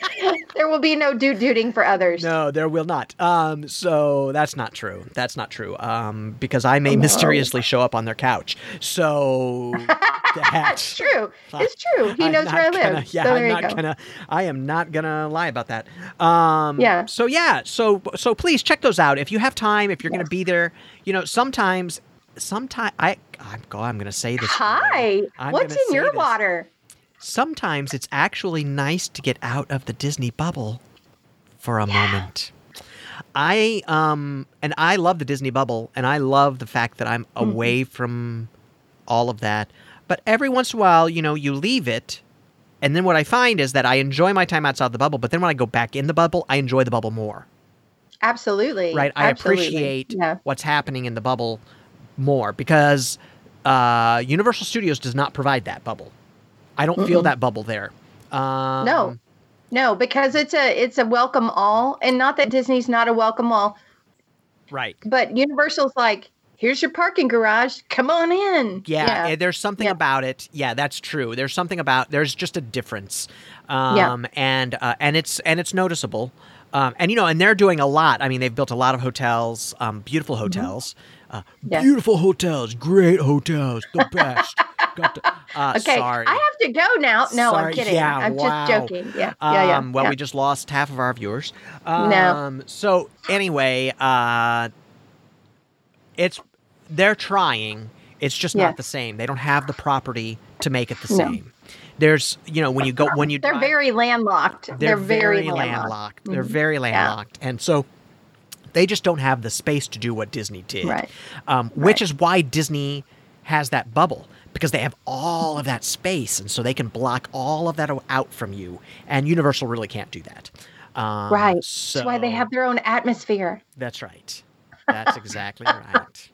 There will be no doo dooting for others. no, there will not. Um, so that's not true. That's not true. Um, because I may No. mysteriously show up on their couch. So that's true. It's true. He I'm knows where I live. Gonna, yeah, so I'm not go. gonna. I am not gonna lie about that. Um, Yeah. So yeah. So so please check those out if you have time. If you're gonna be there, you know, sometimes, sometimes I I'm, I'm gonna say this. Hi. What's in your this. water? Sometimes it's actually nice to get out of the Disney bubble for a moment. I um and I love the Disney bubble and I love the fact that I'm Mm-hmm. away from all of that. But every once in a while, you know, you leave it and then what I find is that I enjoy my time outside the bubble, but then when I go back in the bubble, I enjoy the bubble more. Absolutely. Right? I Absolutely. appreciate Yeah. what's happening in the bubble more because uh, Universal Studios does not provide that bubble. I don't feel Mm-mm. that bubble there. Um, No. No, because it's a it's a welcome all, and not that Disney's not a welcome all, Right. but Universal's like, here's your parking garage. Come on in. Yeah, eh, there's something Yeah. about it. Yeah, that's true. There's something about there's just a difference, um, Yeah. and uh, and it's and it's noticeable. Um, and you know, and they're doing a lot. I mean, they've built a lot of hotels, um, beautiful hotels, uh, Mm-hmm. Yeah. beautiful hotels, great hotels, the best. Got to- uh, Okay, sorry. I have to go now. No, Sorry, I'm kidding. yeah, I'm wow. just joking. Yeah, yeah, yeah. Um, well, yeah. we just lost half of our viewers. Um, No. So anyway, uh, it's they're trying. It's just Yeah. not the same. They don't have the property to make it the No. same. There's, you know, when you go when you They're drive- very landlocked. they're, very, very landlocked. landlocked. They're Mhm. very landlocked, and so they just don't have the space to do what Disney did. Right. Um, Which Right. is why Disney has that bubble because they have all of that space, and so they can block all of that out from you. And Universal really can't do that. Um, Right. So That's why they have their own atmosphere. That's right. That's exactly right.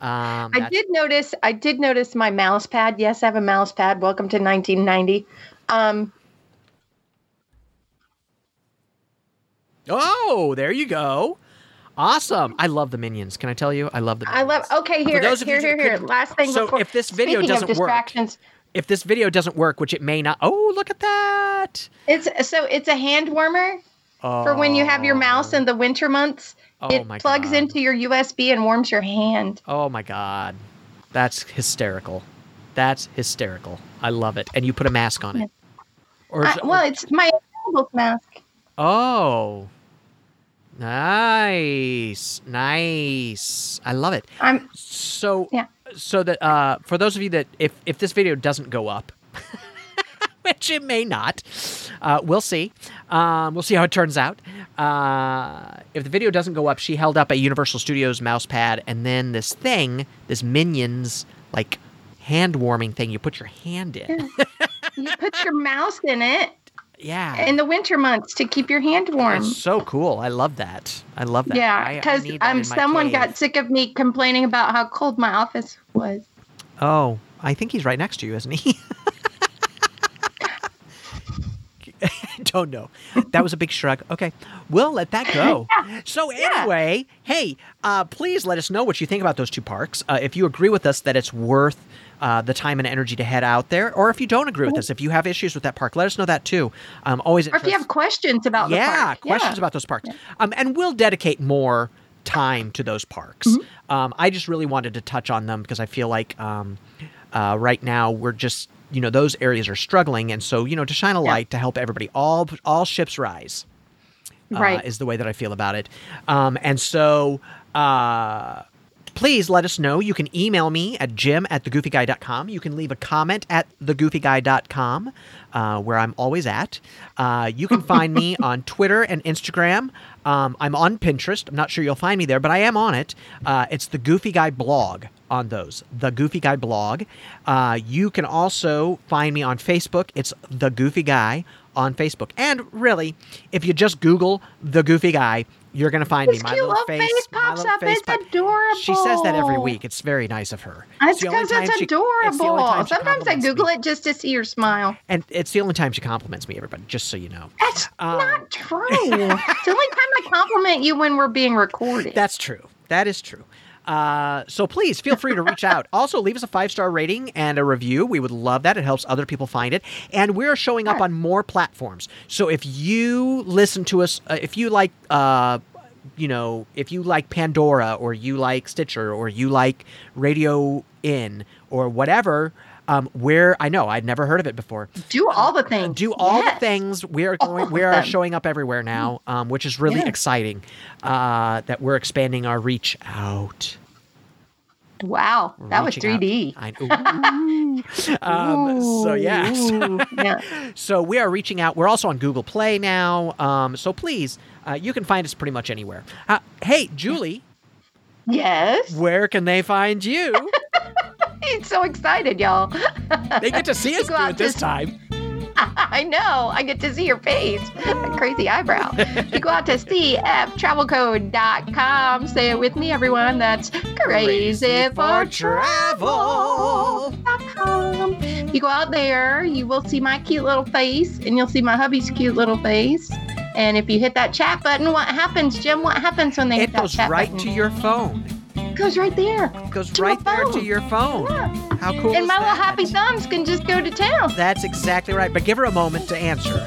Um, I did notice. I did notice my mouse pad. Yes, I have a mouse pad. Welcome to 1990. Um, Oh, there you go. Awesome. I love the minions. Can I tell you? I love the I love. Okay, here, those you here, here, here. Last thing So before. if this video doesn't work- If this video doesn't work, which it may not. Oh, look at that. it's so it's a hand warmer for when you have your mouse in the winter months. Oh it plugs God. into your USB and warms your hand. Oh my god. That's hysterical. That's hysterical. I love it. And you put a mask on it. Or I, well, it's my mask. Oh. Nice. Nice. I love it. I'm So Yeah. so that uh for those of you that if if this video doesn't go up which it may not uh, we'll see um, we'll see how it turns out uh, if the video doesn't go up she held up a universal studios mouse pad and then this thing this minions like hand warming thing you put your hand in you put your mouse in it yeah in the winter months to keep your hand warm. it's so cool i love that i love that Yeah, because um, someone cave. got sick of me complaining about how cold my office was. oh i think he's right next to you isn't he don't know. That was a big shrug. Okay, we'll let that go. So anyway, hey, uh, please let us know what you think about those two parks. Uh, if you agree with us that it's worth uh, the time and energy to head out there, or if you don't agree with us, if you have issues with that park, let us know that too. Um, always Or if you have questions about the yeah, questions about those parks. Um, and we'll dedicate more time to those parks. Mm-hmm. Um, I just really wanted to touch on them because I feel like um, uh, right now we're just you know those areas are struggling, and so you know to shine a Yeah. light to help everybody, all all ships rise. uh, Right. is the way that I feel about it. Um, and so uh, please let us know. You can email me at jim at thegoofyguy.com. You can leave a comment at thegoofyguy.com, uh, where I'm always at. Uh, you can find me on Twitter and Instagram. Um, I'm on Pinterest. I'm not sure you'll find me there, but I am on it. Uh, it's the Goofy Guy blog on those. The Goofy Guy blog. Uh, you can also find me on Facebook. It's The Goofy Guy on Facebook. And really, if you just Google The Goofy Guy, you're going to find His me. My little face, face pops up. face It's pop- adorable. She says that every week. It's very nice of her. It's because it's she- it's adorable. she Sometimes I Google me. it just to see your smile. And it's the only time she compliments me, everybody, just so you know. That's Um, not true. it's the only time I compliment you when we're being recorded. That's true. That is true. Uh, so please feel free to reach out. Also, leave us a five star rating and a review. We would love that. It helps other people find it. And we're showing up on more platforms. So if you listen to us, uh, if you like, uh, you know, if you like Pandora or you like Stitcher or you like Radio In or whatever, um, where I know I'd never heard of it before. do all the things. Do all Yes. the things. We are going. We are showing up everywhere now, um, which is really Yeah. exciting. Uh, that we're expanding our reach out. Wow, We're that was 3D. I, ooh. um, so yeah. So, yeah. so we are reaching out. We're also on Google Play now. Um, so please, uh, you can find us pretty much anywhere. Uh, hey, Julie, Yes. where can they find you? He's so excited, y'all. they get to see us do it this to- time. I know. I get to see your face. That crazy eyebrow. you go out to cftravelco.com. Say it with me, everyone. That's crazy for travel. You go out there, you will see my cute little face, and you'll see my hubby's cute little face. And if you hit that chat button, what happens, Jim? What happens when they hit It that goes chat right button? to your phone. It goes right there. It goes right there to your phone. Yeah. How cool and my little happy thumbs can just go to town. That's exactly right. But give her a moment to answer.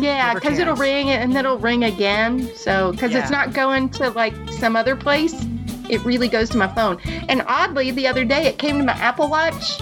Yeah, because it'll ring and then it'll ring again. So, because it's not going to like some other place, it really goes to my phone. And oddly, the other day it came to my Apple Watch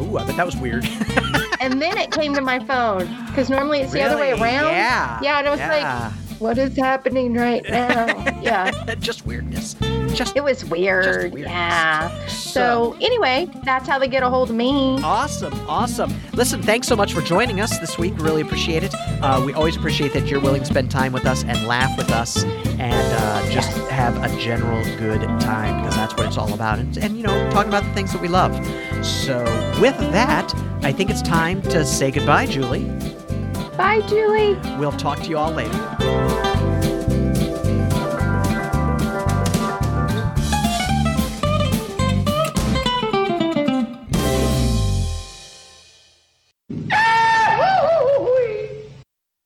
Ooh, I bet that was weird. and then it came to my phone because normally it's the other way around. Yeah. Yeah, and it was Yeah. like, what is happening right now? yeah, Just weirdness. Just it was weird. weird. Yeah. so So anyway, that's how they get a hold of me. Awesome, awesome. Listen, thanks so much for joining us this week. Really appreciate it. Uh, we always appreciate that you're willing to spend time with us and laugh with us and uh, just have a general good time because that's what it's all about. And, and, you know, talking about the things that we love. So, with that, I think it's time to say goodbye, Julie. Bye, Julie. We'll talk to you all later.